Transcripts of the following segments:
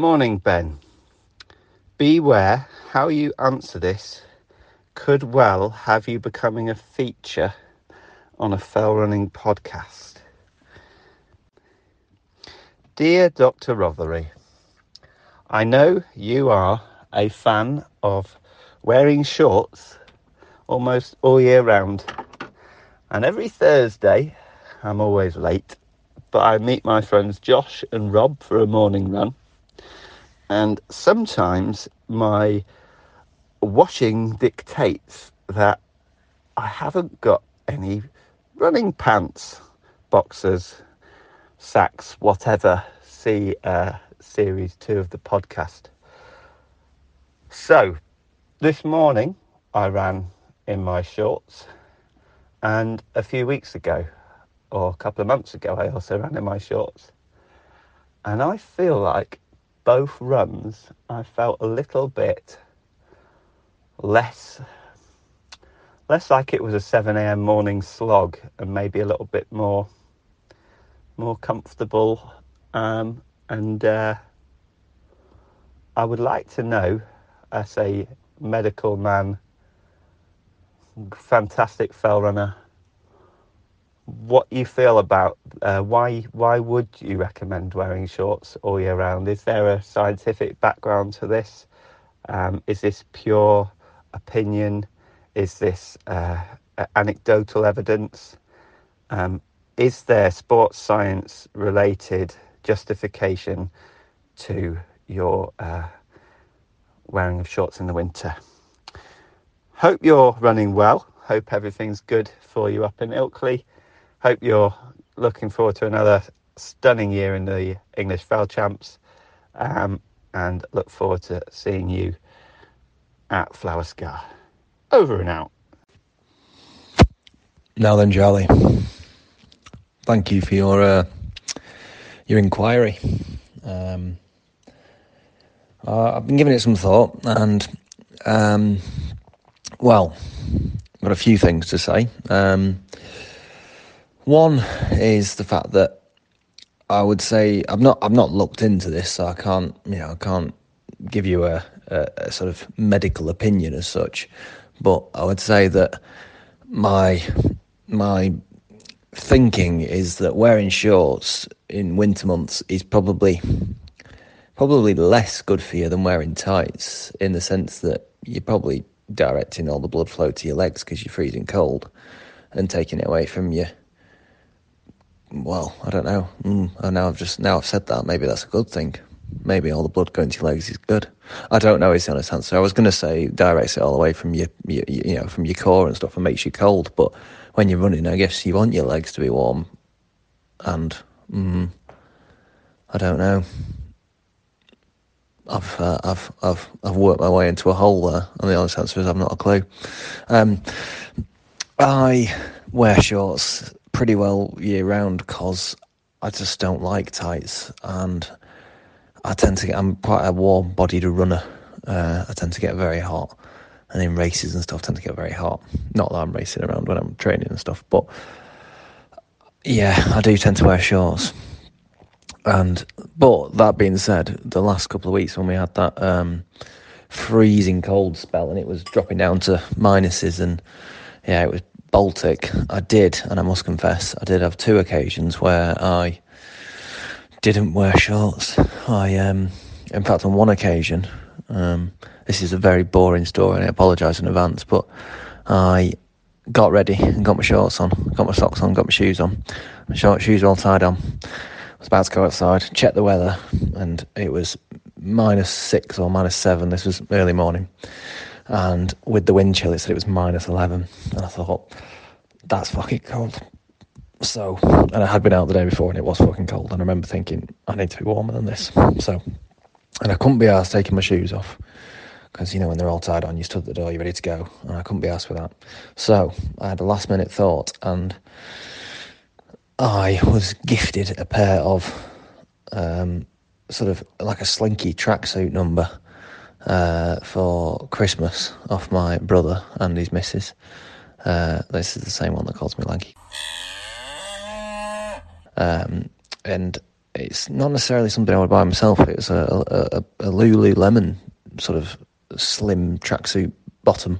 Morning, Ben. Beware how you answer this could well have you becoming a feature on a fell running podcast. Dear Dr. Rothery, I know you are a fan of wearing shorts almost all year round, and every Thursday I'm always late, but I meet my friends Josh and Rob for a morning run, and sometimes my washing dictates that I haven't got any running pants, boxers, sacks, whatever. See uh, series two of the podcast. So, this morning I ran in my shorts, and a few weeks ago, or a couple of months ago, I also ran in my shorts. And I feel like both runs I felt a little bit less less like it was a 7 a.m. morning slog and maybe a little bit more more comfortable um, and uh, I would like to know as a medical man fantastic fell runner what you feel about uh, why why would you recommend wearing shorts all year round is there a scientific background to this um, is this pure opinion is this uh, anecdotal evidence? Um, is there sports science related justification to your uh, wearing of shorts in the winter? Hope you're running well. Hope everything's good for you up in Ilkley. Hope you're looking forward to another stunning year in the English Fell Champs. Um, and look forward to seeing you at Flower Scar. Over and out. Now then, Charlie. Thank you for your uh, your inquiry. Um, uh, I've been giving it some thought, and um, well, I've got a few things to say. Um, one is the fact that I would say I've not I've not looked into this, so I can't you know I can't give you a, a, a sort of medical opinion as such. But I would say that my my thinking is that wearing shorts in winter months is probably probably less good for you than wearing tights in the sense that you're probably directing all the blood flow to your legs because you're freezing cold and taking it away from you. Well, I don't know. Mm, I know I've just now I've said that. Maybe that's a good thing maybe all the blood going to your legs is good. I don't know is the honest answer. I was going to say directs it all the way from your, your, you know, from your core and stuff and makes you cold. But when you're running, I guess you want your legs to be warm. And mm, I don't know. I've uh, I've I've I've worked my way into a hole there, and the honest answer is I've not a clue. Um, I wear shorts pretty well year round because I just don't like tights, and I tend to get, I'm quite a warm bodied runner. Uh, I tend to get very hot. And in races and stuff, tend to get very hot. Not that I'm racing around when I'm training and stuff, but yeah, I do tend to wear shorts. And but that being said, the last couple of weeks when we had that um, freezing cold spell and it was dropping down to minuses and yeah, it was Baltic. I did, and I must confess, I did have two occasions where I didn't wear shorts. I, um, in fact, on one occasion, um, this is a very boring story, and I apologise in advance, but I got ready and got my shorts on, got my socks on, got my shoes on, my short shoes all tied on. I was about to go outside, check the weather, and it was minus six or minus seven. This was early morning, and with the wind chill, it said it was minus eleven, and I thought that's fucking cold. So, and I had been out the day before and it was fucking cold. And I remember thinking, I need to be warmer than this. So, and I couldn't be asked taking my shoes off because, you know, when they're all tied on, you stood at the door, you're ready to go. And I couldn't be asked for that. So, I had a last minute thought and I was gifted a pair of um, sort of like a slinky tracksuit number uh, for Christmas off my brother and his missus. Uh, this is the same one that calls me lanky. Um, and it's not necessarily something I would buy myself. It was a, a, a Lululemon sort of slim tracksuit bottom.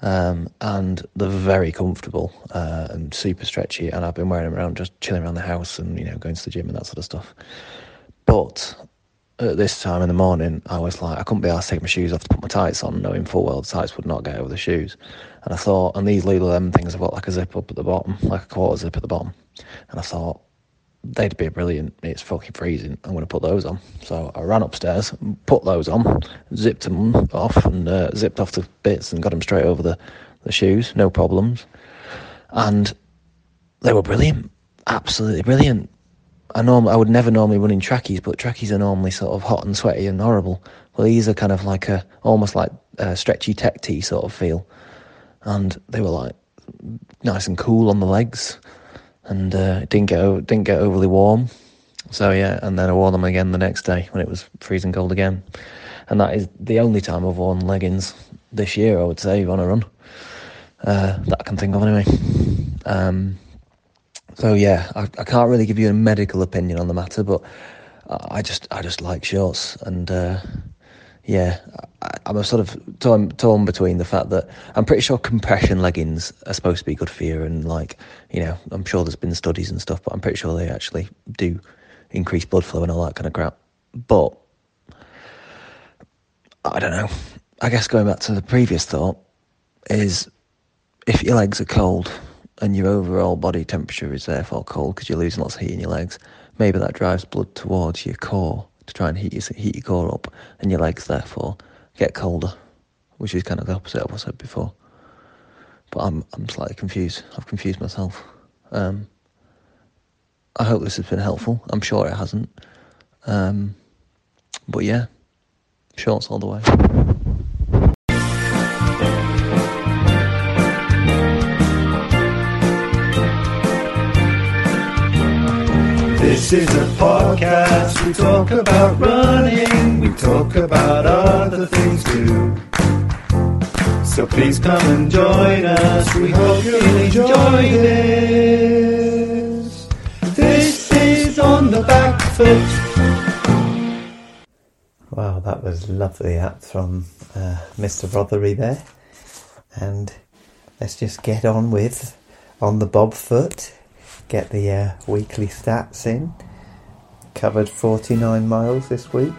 Um, and they're very comfortable uh, and super stretchy. And I've been wearing them around, just chilling around the house and you know going to the gym and that sort of stuff. But at this time in the morning, I was like, I couldn't be asked to take my shoes off to put my tights on, knowing full well the tights would not get over the shoes. And I thought, and these Lululemon things have got like a zip up at the bottom, like a quarter zip at the bottom. And I thought, they'd be brilliant. It's fucking freezing. I'm going to put those on. So I ran upstairs, put those on, zipped them off, and uh, zipped off the bits and got them straight over the, the shoes, no problems. And they were brilliant, absolutely brilliant. I norm- I would never normally run in trackies, but trackies are normally sort of hot and sweaty and horrible. Well, these are kind of like a almost like a stretchy tech tee sort of feel, and they were like nice and cool on the legs and uh, didn't get didn't get overly warm. So yeah, and then I wore them again the next day when it was freezing cold again, and that is the only time I've worn leggings this year. I would say on a run uh, that I can think of anyway. Um, so yeah, I, I, can't really give you a medical opinion on the matter, but I just I just like shorts and. Uh, yeah, I, am sort of torn, torn between the fact that I'm pretty sure compression leggings are supposed to be good for you, and like, you know, I'm sure there's been studies and stuff, but I'm pretty sure they actually do increase blood flow and all that kind of crap. But I don't know. I guess going back to the previous thought is if your legs are cold and your overall body temperature is therefore cold because you're losing lots of heat in your legs, maybe that drives blood towards your core to try and heat your, heat your core up, and your legs therefore get colder, which is kind of the opposite of what I said before. But I'm I'm slightly confused. I've confused myself. Um, I hope this has been helpful. I'm sure it hasn't. Um, but yeah, shorts all the way. This is a podcast. We talk about running. We talk about other things too. So please come and join us. We hope you'll enjoy this. This is on the back foot. Wow, that was lovely app from uh, Mr. Rothery there. And let's just get on with on the Bob foot get the uh, weekly stats in. Covered 49 miles this week,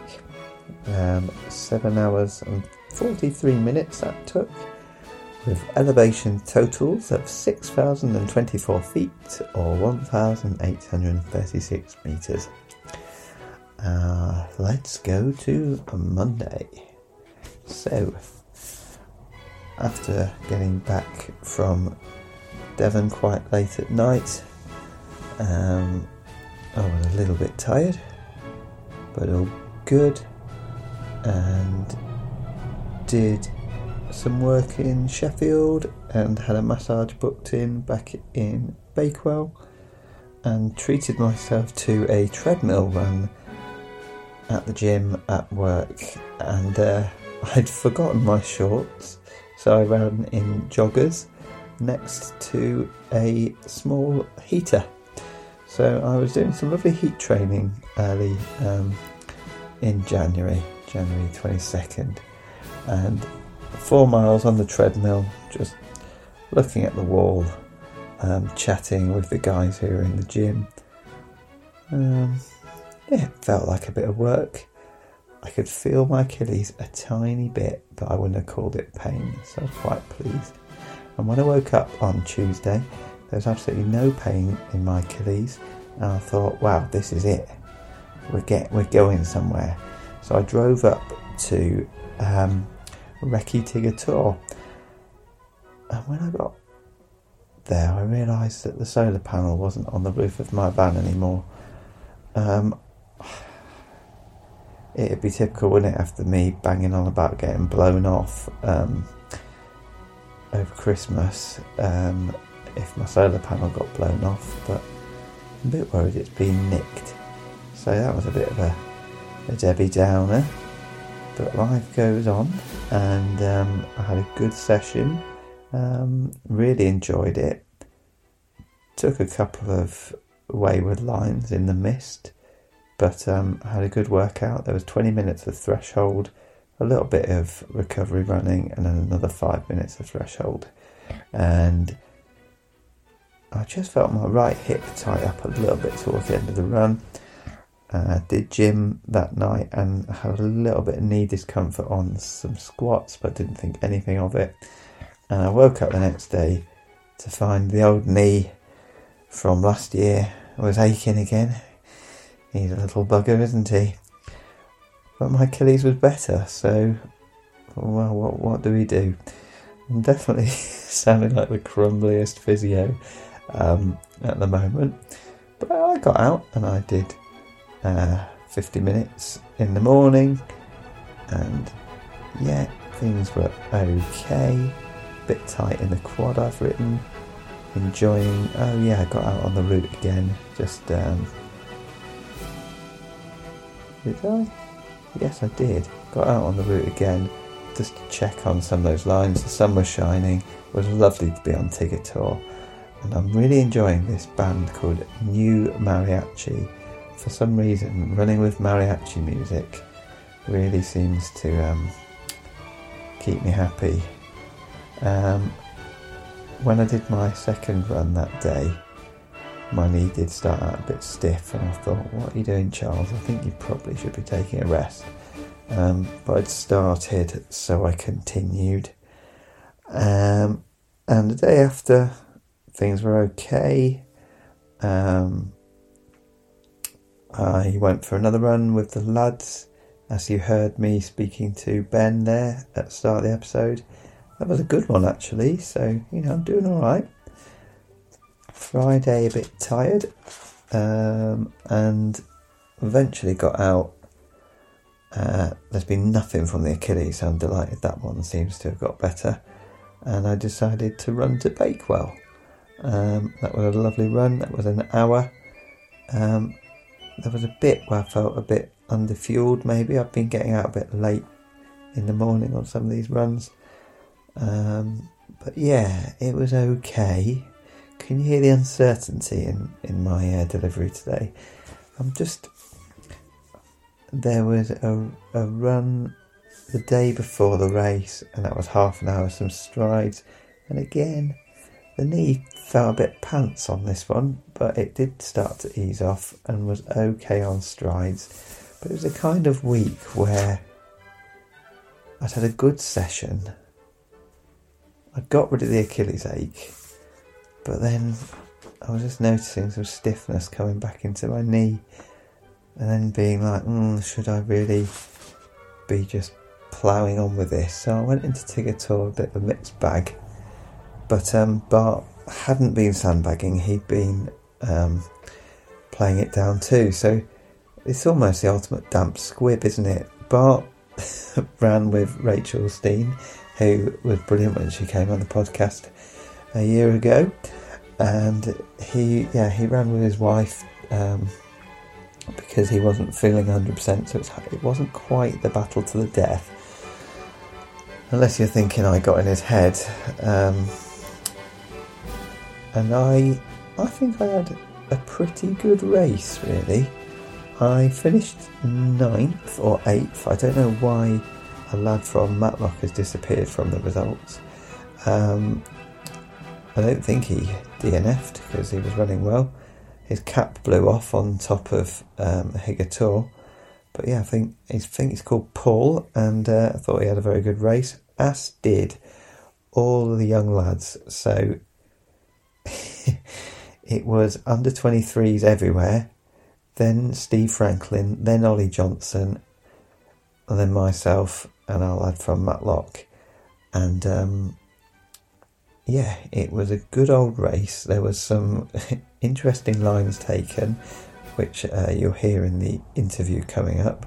um, 7 hours and 43 minutes that took, with elevation totals of 6,024 feet or 1,836 metres. Uh, let's go to Monday. So, after getting back from Devon quite late at night, um, I was a little bit tired, but all good, and did some work in Sheffield and had a massage booked in back in Bakewell and treated myself to a treadmill run at the gym at work. And uh, I'd forgotten my shorts so I ran in joggers next to a small heater so I was doing some lovely heat training early um, in January, January 22nd, and four miles on the treadmill, just looking at the wall, um, chatting with the guys who are in the gym. Um, yeah, it felt like a bit of work. I could feel my Achilles a tiny bit, but I wouldn't have called it pain, so I was quite pleased. And when I woke up on Tuesday, there was absolutely no pain in my Achilles, and I thought, wow, this is it. We're get we're going somewhere. So I drove up to um, Tigger Tor, and when I got there, I realised that the solar panel wasn't on the roof of my van anymore. Um, it'd be typical, wouldn't it, after me banging on about getting blown off um, over Christmas. Um, if my solar panel got blown off, but I'm a bit worried it's been nicked. So that was a bit of a, a Debbie Downer. But life goes on, and um, I had a good session. Um, really enjoyed it. Took a couple of wayward lines in the mist, but um, I had a good workout. There was 20 minutes of threshold, a little bit of recovery running, and then another five minutes of threshold. And I just felt my right hip tight up a little bit towards the end of the run. Uh, did gym that night and had a little bit of knee discomfort on some squats, but didn't think anything of it. And I woke up the next day to find the old knee from last year was aching again. He's a little bugger, isn't he? But my Achilles was better, so well, what what do we do? I'm definitely sounding like the crumbliest physio um, at the moment, but I got out and I did uh, 50 minutes in the morning, and yeah, things were okay. Bit tight in the quad I've written. Enjoying. Oh yeah, I got out on the route again. Just um, did I? Yes, I did. Got out on the route again just to check on some of those lines. The sun was shining. It was lovely to be on Tigger Tor. And I'm really enjoying this band called New Mariachi. For some reason, running with mariachi music really seems to um, keep me happy. Um, when I did my second run that day, my knee did start out a bit stiff, and I thought, What are you doing, Charles? I think you probably should be taking a rest. Um, but I'd started, so I continued. Um, and the day after, things were okay. Um, I went for another run with the lads, as you heard me speaking to Ben there at the start of the episode. That was a good one, actually, so, you know, I'm doing alright. Friday, a bit tired, um, and eventually got out. Uh, there's been nothing from the Achilles, so I'm delighted that one seems to have got better. And I decided to run to Bakewell. Um, that was a lovely run. That was an hour. Um, there was a bit where I felt a bit underfueled. Maybe I've been getting out a bit late in the morning on some of these runs. Um, but yeah, it was okay. Can you hear the uncertainty in in my uh, delivery today? I'm just. There was a a run the day before the race, and that was half an hour, some strides, and again the knee felt a bit pants on this one, but it did start to ease off and was okay on strides. But it was a kind of week where I'd had a good session. I got rid of the Achilles ache, but then I was just noticing some stiffness coming back into my knee, and then being like, mm, should I really be just ploughing on with this? So I went into Tigger Tor a bit of a mixed bag but um, Bart hadn't been sandbagging, he'd been um, playing it down too. So it's almost the ultimate damp squib, isn't it? Bart ran with Rachel Steen, who was brilliant when she came on the podcast a year ago. And he, yeah, he ran with his wife um, because he wasn't feeling 100%. So it wasn't quite the battle to the death. Unless you're thinking I got in his head. Um, and I, I think I had a pretty good race really. I finished ninth or eighth. I don't know why a lad from Matlock has disappeared from the results. Um, I don't think he DNF'd because he was running well. His cap blew off on top of um, Higger Tor. But yeah, I think I think he's called Paul, and uh, I thought he had a very good race, as did all the young lads. So it was under 23s everywhere, then Steve Franklin, then Ollie Johnson, and then myself and our lad from Matlock. And um, yeah, it was a good old race. There was some interesting lines taken, which uh, you'll hear in the interview coming up.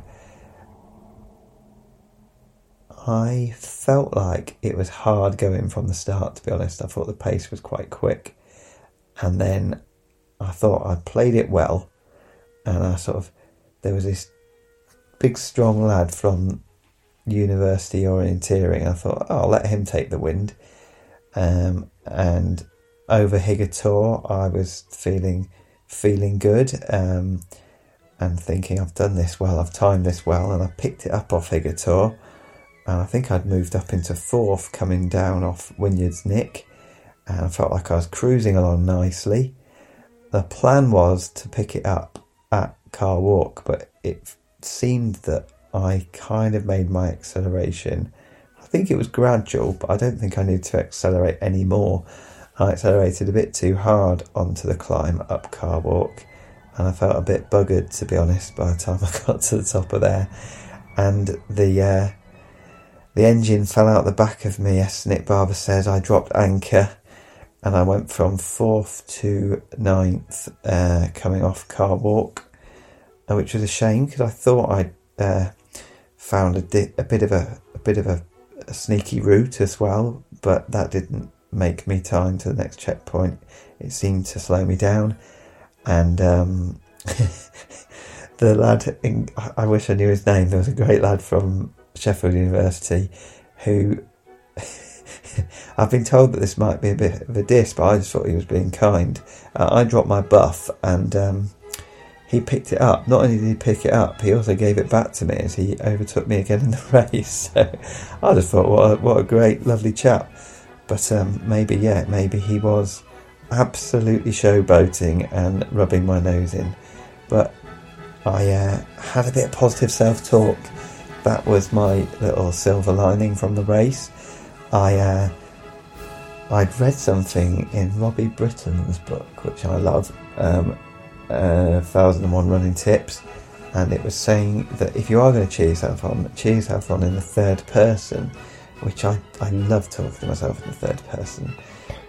I felt like it was hard going from the start, to be honest. I thought the pace was quite quick and then I thought I'd played it well, and I sort of there was this big strong lad from university orienteering. I thought oh, I'll let him take the wind, um, and over Higger Tor I was feeling feeling good, um, and thinking I've done this well, I've timed this well, and I picked it up off Higger Tor. And I think I'd moved up into fourth coming down off Winyard's Nick, and I felt like I was cruising along nicely. The plan was to pick it up at Carl Wark, but it seemed that I kind of made my acceleration. I think it was gradual, but I don't think I needed to accelerate any more. I accelerated a bit too hard onto the climb up Carl Wark, and I felt a bit buggered to be honest by the time I got to the top of there. And the uh, the engine fell out the back of me, as Nick Barber says. I dropped anchor and I went from fourth to ninth uh, coming off Carl Wark, uh, which was a shame because I thought I'd uh, found a, di- a, bit of a, a bit of a, a, sneaky route as well, but that didn't make me time to the next checkpoint. It seemed to slow me down, and um, the lad, in, I wish I knew his name. There was a great lad from Sheffield University who. I've been told that this might be a bit of a diss, but I just thought he was being kind. Uh, I dropped my buff and um, he picked it up. Not only did he pick it up, he also gave it back to me as he overtook me again in the race. So I just thought, what a, what a great, lovely chap. But um, maybe, yeah, maybe he was absolutely showboating and rubbing my nose in. But I uh, had a bit of positive self talk. That was my little silver lining from the race. I uh, I'd read something in Robbie Britton's book, which I love, um, uh, Thousand and One Running Tips, and it was saying that if you are going to cheer yourself on, cheer yourself on in the third person, which I I love talking to myself in the third person.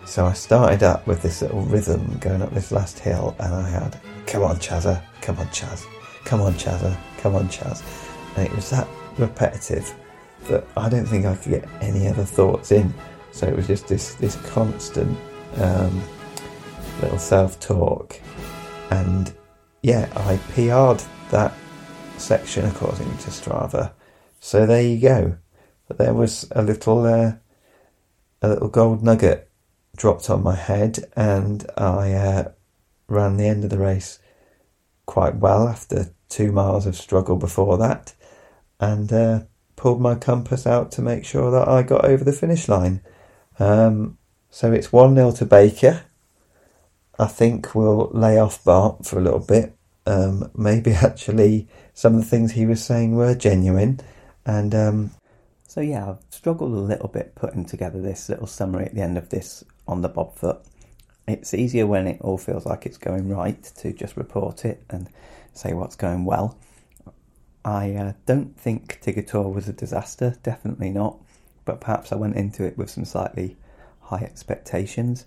So I started up with this little rhythm going up this last hill, and I had, "Come on, Chazza, come on, Chaz, come on, Chazza, come on, Chaz," and it was that repetitive that I don't think I could get any other thoughts in. So it was just this this constant um, little self talk, and yeah, I PR'd that section according to Strava. So there you go. But there was a little uh, a little gold nugget dropped on my head, and I uh, ran the end of the race quite well after two miles of struggle before that, and. Uh, pulled my compass out to make sure that I got over the finish line. Um, so it's 1 0 to Baker. I think we'll lay off Bart for a little bit. Um, maybe actually some of the things he was saying were genuine. And um, so, yeah, I've struggled a little bit putting together this little summary at the end of this on the Bob Foot. It's easier when it all feels like it's going right to just report it and say what's going well. I uh, don't think Tigger Tor was a disaster, definitely not, but perhaps I went into it with some slightly high expectations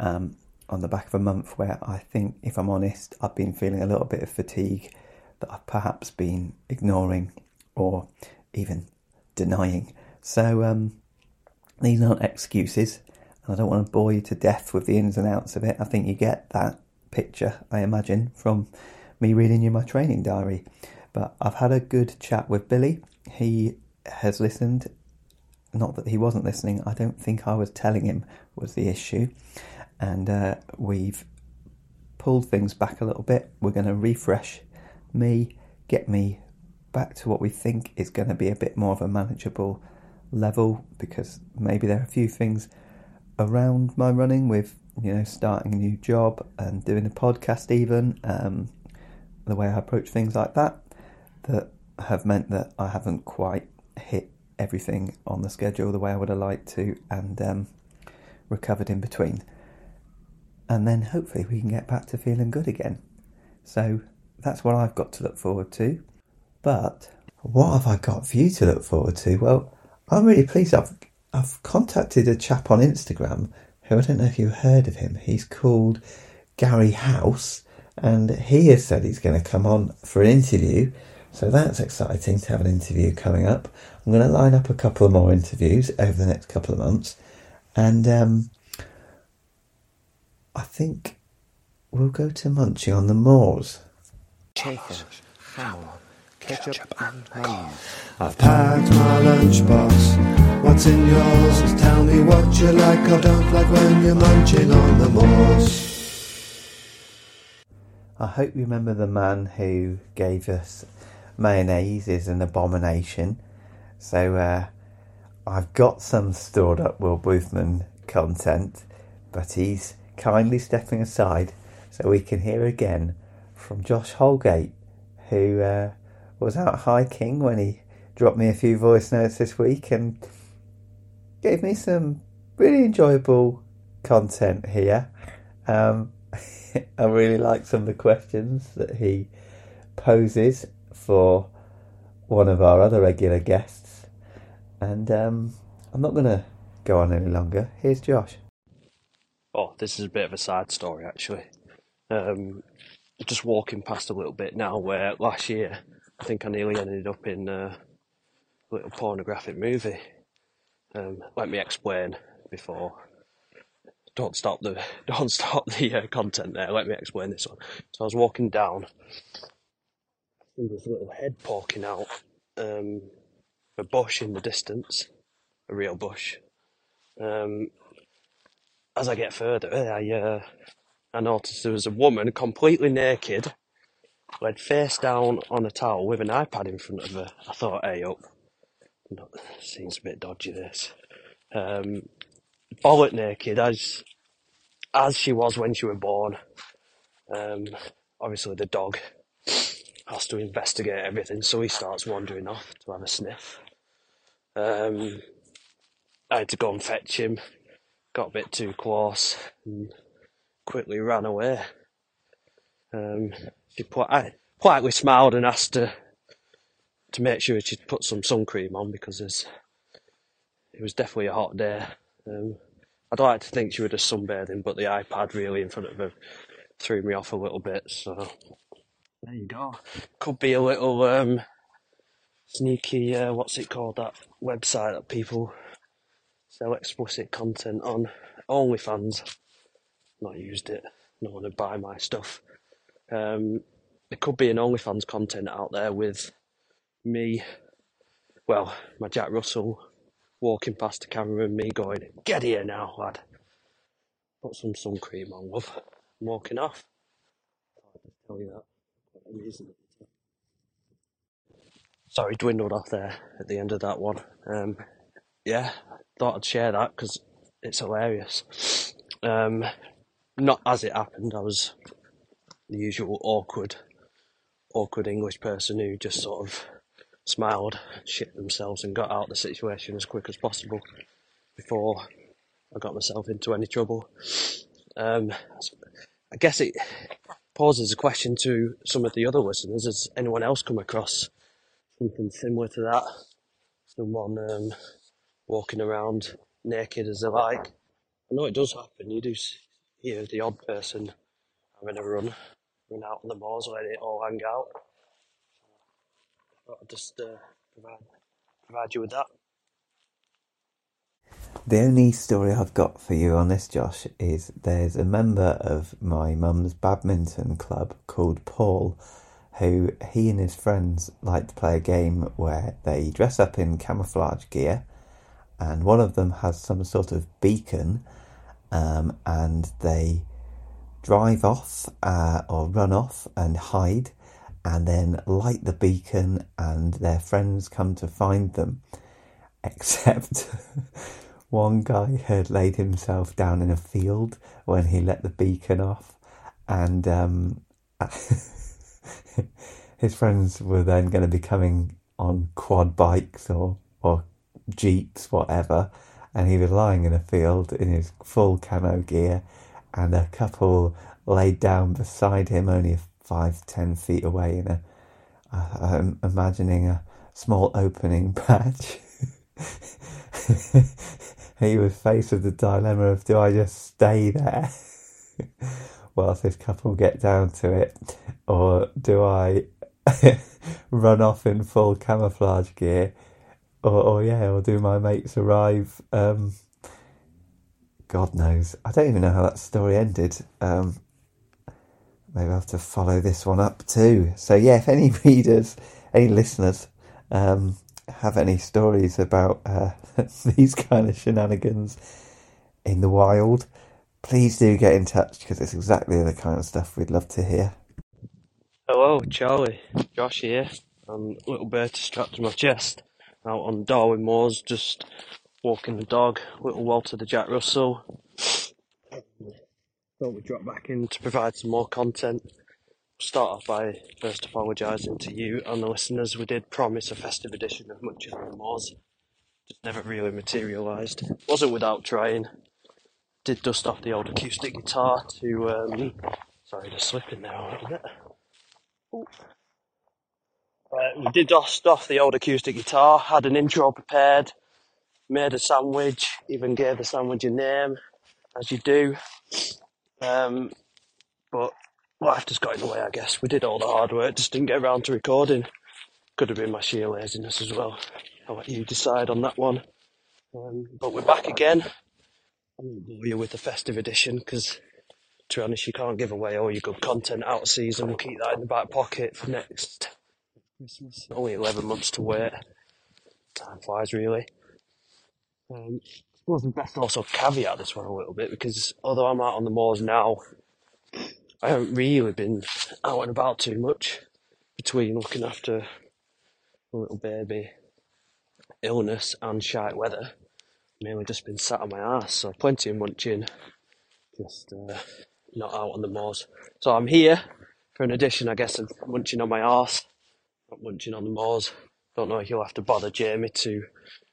um, on the back of a month where I think, if I'm honest, I've been feeling a little bit of fatigue that I've perhaps been ignoring or even denying. So um, these aren't excuses, and I don't want to bore you to death with the ins and outs of it. I think you get that picture, I imagine, from me reading you my training diary. But I've had a good chat with Billy. He has listened. Not that he wasn't listening, I don't think I was telling him was the issue. And uh, we've pulled things back a little bit. We're going to refresh me, get me back to what we think is going to be a bit more of a manageable level because maybe there are a few things around my running with you know starting a new job and doing a podcast even um, the way I approach things like that that have meant that I haven't quite hit everything on the schedule the way I would have liked to and um, recovered in between. And then hopefully we can get back to feeling good again. So that's what I've got to look forward to. But what have I got for you to look forward to? Well, I'm really pleased. I've I've contacted a chap on Instagram who I don't know if you've heard of him. He's called Gary House, and he has said he's going to come on for an interview so that's exciting to have an interview coming up. I'm going to line up a couple of more interviews over the next couple of months, and um, I think we'll go to Munchie on the moors. Chicken, ham, ketchup and mayo. I've packed my lunchbox. What's in yours? Just tell me what you like or don't like when you're munching on the moors. I hope you remember the man who gave us mayonnaise is an abomination. So uh, I've got some stored up Will Boothman content, but he's kindly stepping aside so we can hear again from Josh Holgate, who uh, was out hiking when he dropped me a few voice notes this week and gave me some really enjoyable content here. Um, I really like some of the questions that he poses for one of our other regular guests. And um, I'm not going to go on any longer. Here's Josh. Oh, this is a bit of a sad story, actually. Um, just walking past a little bit now where last year I think I nearly ended up in a little pornographic movie. Um, let me explain before. Don't stop the don't stop the uh, content there. Let me explain this one. So I was walking down, there's a little head poking out, um, a bush in the distance, a real bush. Um, as I get further, I uh, I noticed there was a woman completely naked, laid face down on a towel with an iPad in front of her. I thought, hey up, no, seems a bit dodgy this. Um, bollock naked as as she was when she was born. Um, obviously the dog has to investigate everything, so he starts wandering off to have a sniff. Um, I had to go and fetch him. Got a bit too close and quickly ran away. Um, she politely smiled and asked her to make sure she'd put some sun cream on because it was definitely a hot day. Um, I'd like to think she was just sunbathing, but the iPad really in front of her threw me off a little bit. So there you go. Could be a little um, sneaky. Uh, what's it called? That website that people sell explicit content on. OnlyFans. Not used it. No one would buy my stuff. Um, there could be an OnlyFans content out there with me. Well, my Jack Russell walking past the camera and me going, "Get here now, lad." Put some sun cream on, love. I'm walking off. I'll tell you that. Sorry, dwindled off there at the end of that one. Um, yeah, thought I'd share that because it's hilarious. Um, not as it happened, I was the usual awkward, awkward English person who just sort of smiled, shit themselves, and got out of the situation as quick as possible before I got myself into any trouble. Um, I guess it poses a question to some of the other listeners: Has anyone else come across something similar to that? Someone um, walking around naked as they like. I know it does happen. You do hear the odd person having a run, run out on the moors, letting it all hang out. I'd just uh, provide, provide you with that. The only story I've got for you on this, Josh, is there's a member of my mum's badminton club called Paul, who he and his friends like to play a game where they dress up in camouflage gear, and one of them has some sort of beacon, um, and they drive off uh, or run off and hide, and then light the beacon, and their friends come to find them. Except one guy had laid himself down in a field when he let the beacon off, and um, his friends were then going to be coming on quad bikes or or jeeps, whatever, and he was lying in a field in his full camo gear, and a couple laid down beside him, only five ten feet away, in a uh, I'm imagining a small opening patch. he was faced with the dilemma of do I just stay there whilst this couple get down to it, or do I run off in full camouflage gear, or, or yeah, or do my mates arrive? Um, God knows. I don't even know how that story ended. Um, maybe I'll have to follow this one up too. So yeah, if any readers, any listeners, um, have any stories about uh, these kind of shenanigans in the wild, please do get in touch because it's exactly the kind of stuff we'd love to hear. Hello, Charlie. Josh here. I'm a little bird strapped to my chest. Out on Darwen Moors, just walking the dog. Little Walter the Jack Russell. Thought we'd drop back in to provide some more content. Start off by first apologising to you and the listeners. We did promise a festive edition of Much on the Moors. Just never really materialised. Wasn't without trying. Did dust off the old acoustic guitar to, um, sorry, just slipping there a little bit. Uh, we did dust off the old acoustic guitar, had an intro prepared, made a sandwich, even gave the sandwich a name, as you do. Um, but life just got in the way, I guess. We did all the hard work, just didn't get around to recording. Could have been my sheer laziness as well. I'll let you decide on that one. Um, but we're back again. I won't bore you with the festive edition because, to be honest, you can't give away all your good content out of season. We'll keep that in the back pocket for next Christmas. Only 11 months to wait. Time flies, really. Um, I suppose we best also caveat this one a little bit because although I'm out on the moors now, I haven't really been out and about too much between looking after a little baby, illness, and shite weather. Mainly just been sat on my ass, so plenty of munching, just uh, not out on the moors. So I'm here for an addition, I guess, of munching on my arse, not munching on the moors. Don't know if you'll have to bother Jamie to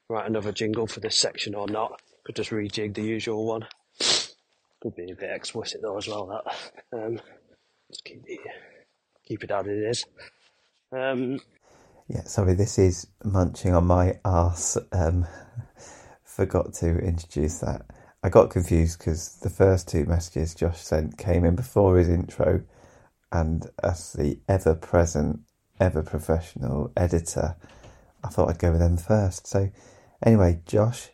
write another jingle for this section or not. Could just rejig the usual one. Could be a bit explicit though as well. That um, just keep it keep it how it is. Um, Yeah, sorry, this is munching on my arse. Um, forgot to introduce that. I got confused because the first two messages Josh sent came in before his intro, and as the ever present, ever professional editor, I thought I'd go with them first. So, anyway, Josh,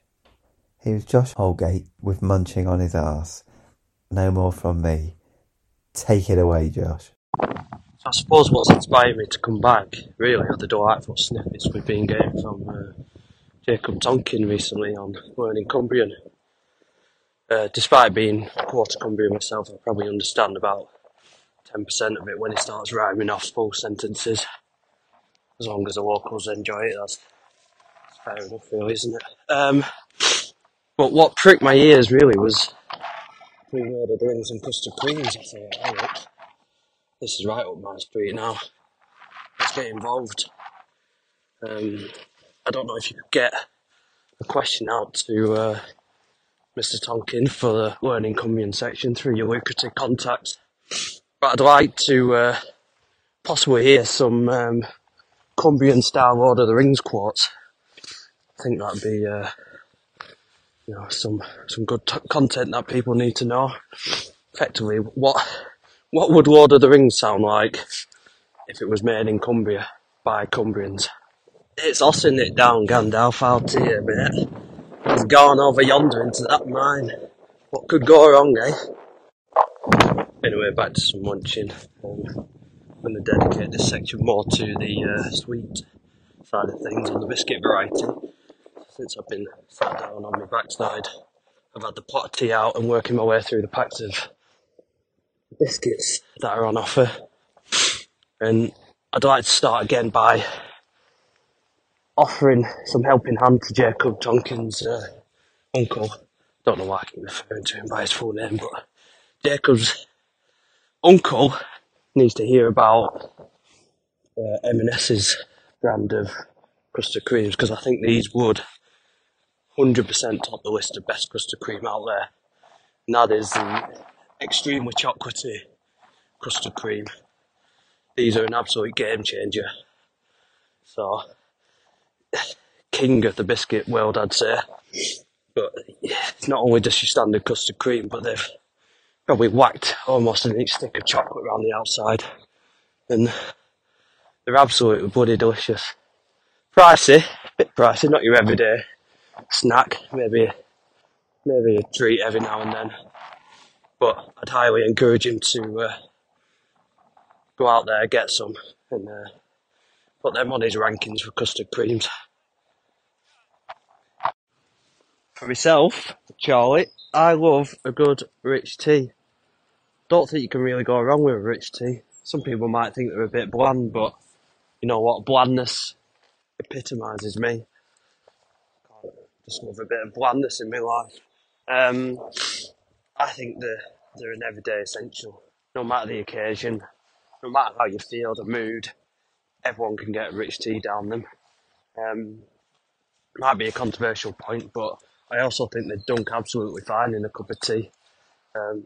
here's Josh Holgate with munching on his arse. No more from me. Take it away, Josh. I suppose what's inspired me to come back really are the delightful snippets we've been getting from uh, Jacob Tonkin recently on learning Cumbrian. Uh, despite being quarter Cumbrian myself, I probably understand about 10% of it when he starts rhyming off full sentences. As long as the locals enjoy it, that's, fair enough, really, isn't it? Um, but what pricked my ears really was Of the Rings and Custard Creams. I thought, oh, look, this is right up my street now. Let's get involved. Um, I don't know if you could get a question out to uh, Mr. Tonkin for the Learning Cumbrian section through your lucrative contacts. But I'd like to uh, possibly hear some um, Cumbrian style Lord of the Rings quotes. I think that'd be uh, you know some some good t- content that people need to know. Effectively, what what would Lord of the Rings sound like if it was made in Cumbria by Cumbrians? It's ossing it down, Gandalf, you a bit. He's gone over yonder into that mine. What could go wrong, eh? Anyway, back to some munching. Um, I'm going to dedicate this section more to the uh, sweet side of things and the biscuit variety. Since I've been sat down on my backside, I've had the pot of tea out and working my way through the packs of biscuits that are on offer. And I'd like to start again by offering some helping hand to Jacob Tonkin's uh, uncle. Don't know why I keep referring to him by his full name, but Jacob's uncle needs to hear about uh, M&S's brand of custard creams because I think these would 100% top the list of best custard cream out there. And that is the extremely chocolatey custard cream. These are an absolute game changer. So, king of the biscuit world, I'd say. But it's not only just your standard custard cream, but they've probably whacked almost an inch thick of chocolate around the outside. And they're absolutely bloody delicious. Pricey, bit pricey, not your everyday snack, maybe maybe a treat every now and then. But I'd highly encourage him to uh, go out there, get some, and uh, put them on his rankings for custard creams. For myself, Charlie, I love a good rich tea. Don't think you can really go wrong with a rich tea. some people might think they're a bit bland, but you know what? Blandness epitomises me. Just love a bit of blandness in my life. Um, I think they're, they're an everyday essential. No matter the occasion, no matter how you feel, the mood, everyone can get a rich tea down them. Um, might be a controversial point, but I also think they dunk absolutely fine in a cup of tea. Um,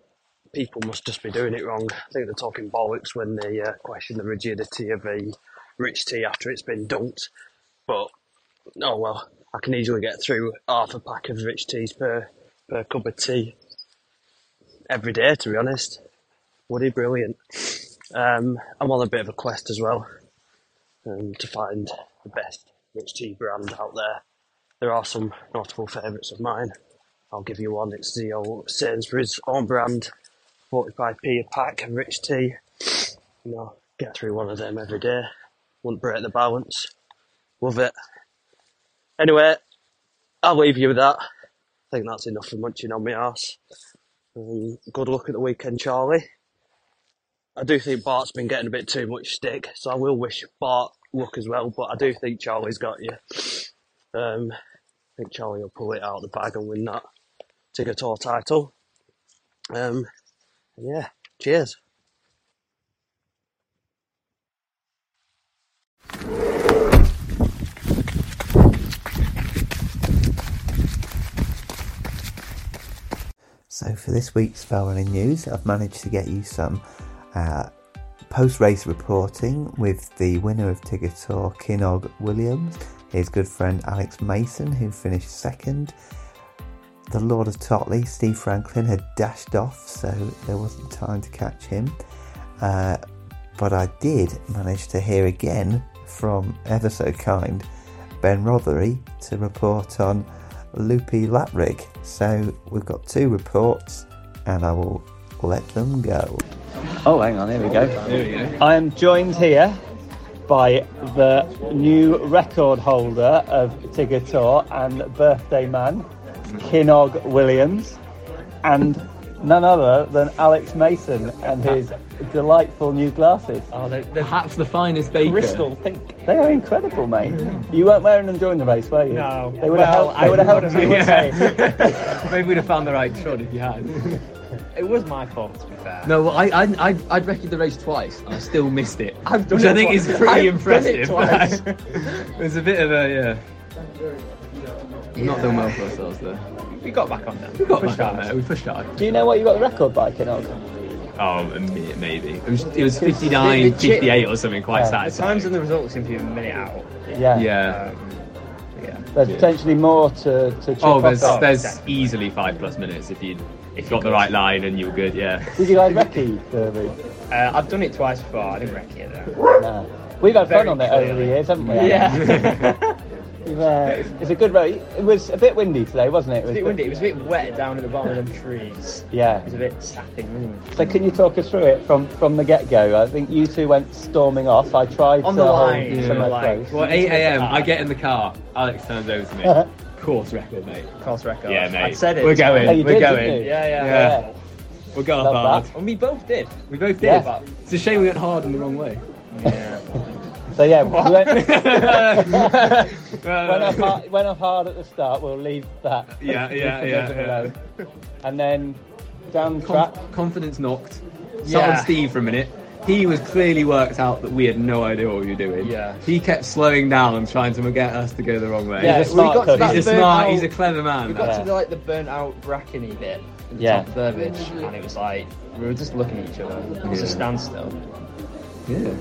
people must just be doing it wrong. I think they're talking bollocks when they uh, question the rigidity of a rich tea after it's been dunked. But oh well, I can easily get through half a pack of rich teas per per cup of tea every day. To be honest, Woody, brilliant. Um, I'm on a bit of a quest as well um, to find the best rich tea brand out there. There are some notable favourites of mine. I'll give you one. It's the old Sainsbury's own brand, 45p a pack of rich tea. You know, get through one of them every day. Wouldn't break the balance. Love it. Anyway, I'll leave you with that. I think that's enough for munching on my ass. Um, good luck at the weekend, Charlie. I do think Bart's been getting a bit too much stick, so I will wish Bart luck as well. But I do think Charlie's got you. Um, I think Charlie will pull it out of the bag and win that Tour title. Um, yeah, cheers. So for this week's Running News, I've managed to get you some uh, post-race reporting with the winner of Tigger Tor, Cynog Williams, his good friend Alex Mason, who finished second. The Lord of Totley, Steve Franklin, had dashed off, so there wasn't time to catch him. Uh, but I did manage to hear again from ever so kind Ben Rothery to report on Loopy Laprig. So we've got two reports, and I will let them go. Oh, hang on, here we go. Here we go. I am joined here by the new record holder of Tigger Tor and birthday man, Cynog Williams, and none other than Alex Mason and his delightful new glasses. Oh, they're, they're perhaps the finest baker. Crystal pink. They are incredible, mate. You weren't wearing them during the race, were you? No. They would have Well, helped, they would have I helped you. would've- wouldn't they? Maybe we'd have found the right trod if you had. It was my fault, to be fair. No, well, I, I, I, I'd reckoned the race twice and I still missed it. I've done which it I think twice. is pretty I've done it impressive. twice. it was a bit of a, yeah. We've Not doing well for ourselves there. We got back on them. We got Pushed back on hard. there, we pushed hard. Do you know what you got the record by, Cynog? Oh, a minute maybe. It was, it was 59, The- the chip- 58 or something quite Yeah. The times and the results seem to be a minute out. Yeah. Yeah. Um, yeah. There's potentially more to, to chip Oh, there's that. there's definitely. easily five plus minutes if you If you got the right line and you were good. Yeah. Did you guys recce Derby? Uh, I've done it twice before. I didn't wreck it though. No. We've had fun on it over the years, haven't we? Yeah. We've, uh, it's, it's a good road. It was a bit windy today, wasn't it? It was a bit windy. It was a bit wet down at the bottom of them trees. Yeah. It was a bit sapping. wasn't it? So can you talk us through it from, from the get-go? I think you two went storming off. I tried On to the hold line, some yeah. like- Well, 8 a.m. I get in the car. Alex turns over to me. Course record, mate. Course record. Yeah, mate. I said it. We're going. Oh, you We're did, going. didn't you? Yeah, yeah. Yeah. We're going Love hard. that. And we both did. We both did. Yeah. It's a shame we went hard in the wrong way. Yeah. So yeah, we went, went, off hard, went off hard at the start. We'll leave that. Yeah, yeah, yeah, yeah. And then down the track. Com- confidence knocked. Sat Yeah. on Steve for a minute. He was clearly worked out that we had no idea what we were doing. Yeah. He kept slowing down and trying to get us to go the wrong way. Yeah, we smart got to coach. that He's a smart, out- he's a clever man. We got Yeah. to the, like the burnt out brackeny bit, at the Yeah. top of Burbage, and it was like we were just looking at each other. It was a standstill. yeah.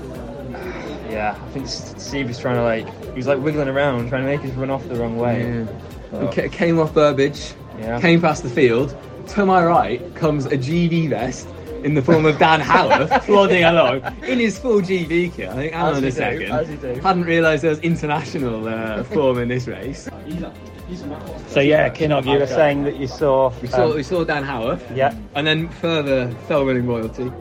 Yeah, I think Steve was trying to like he was like wiggling around, trying to make us run off the wrong way. Yeah. We ca- came off Burbage, Yeah. came past the field. To my right comes a GB vest in the form of Dan Howarth plodding along in his full GB kit. I think, hang As on you a do, second. as you do. Hadn't realised there was international uh, form in this race. So yeah, Cynog, you were saying that you saw. We saw, um, we saw Dan Howarth. yeah. And then further fell running royalty.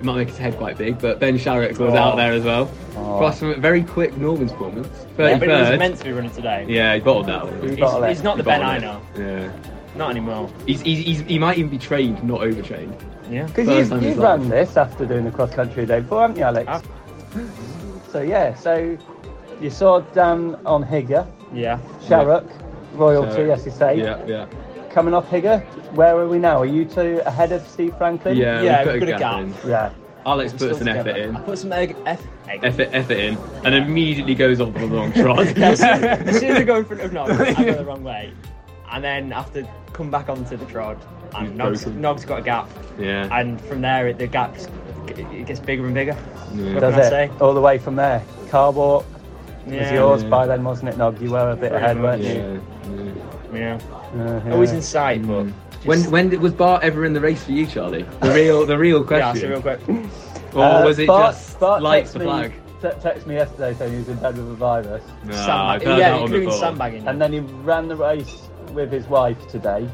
It might make his head quite big, but Ben Sharrock was Oh. out there as well. Oh. Plus from a very quick Norman's performance. Yeah, but he was meant to be running today. Yeah, he bottled that one. He's He's, bottled it. he's not the Ben I know. Yeah. Not anymore. He's, he's, he's, he might even be trained, not overtrained. Yeah. Because First you've, you've run life. this after doing the cross country day before, haven't you, Alex? Ah. So yeah, so you saw Dan on Higger, Yeah. Sharrock, royalty, So, as you say. Yeah, yeah. Coming off Higger, where are we now? Are you two ahead of Steve Franklin? Yeah, Yeah, we've we've got a got a gap gap. Yeah. Alex We're puts still an effort in. I put some egg, F, egg. Effort, effort in, and immediately goes off on the wrong trot. as soon as I go in front of Nog, I go the wrong way. And then after come back onto the trod, and Nog's. Nog's got a gap. yeah. And from there, it, the gap it gets bigger and bigger. yeah. What Does can I it? say? All the way from there. Carl Wark was yours Yeah. by then, wasn't it, Nog? You were a bit Pretty ahead, much, weren't yeah, you? Yeah. Yeah. Uh, yeah. Always in sight, but. When when was Bart ever in the race for you, Charlie? The real the real question. Yeah, so question. real quick. or Uh, was it Bart- just Bart lights texted the me- flag? te- texted me yesterday saying he was in bed with a virus. No, Sandbag- I've heard yeah, that one could have been sandbagging. And then he ran the race with his wife today.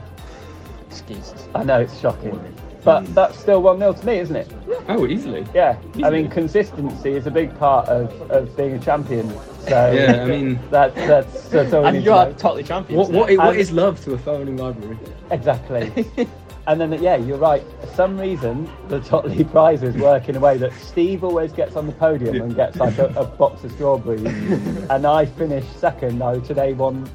Excuses. I know it's shocking, but that's still one 0 to me, isn't it? Oh, easily. Yeah, I mean consistency is a big part of, of being a champion. So Yeah, I mean- that, that's that's all we And need you to are know. totally champions. What what, now. what And- is love to a phoning library? exactly. and then yeah, you're right. For some reason, the Totley prizes work in a way that Steve always gets on the podium and gets like a, a box of strawberries, and I finish second. No, today won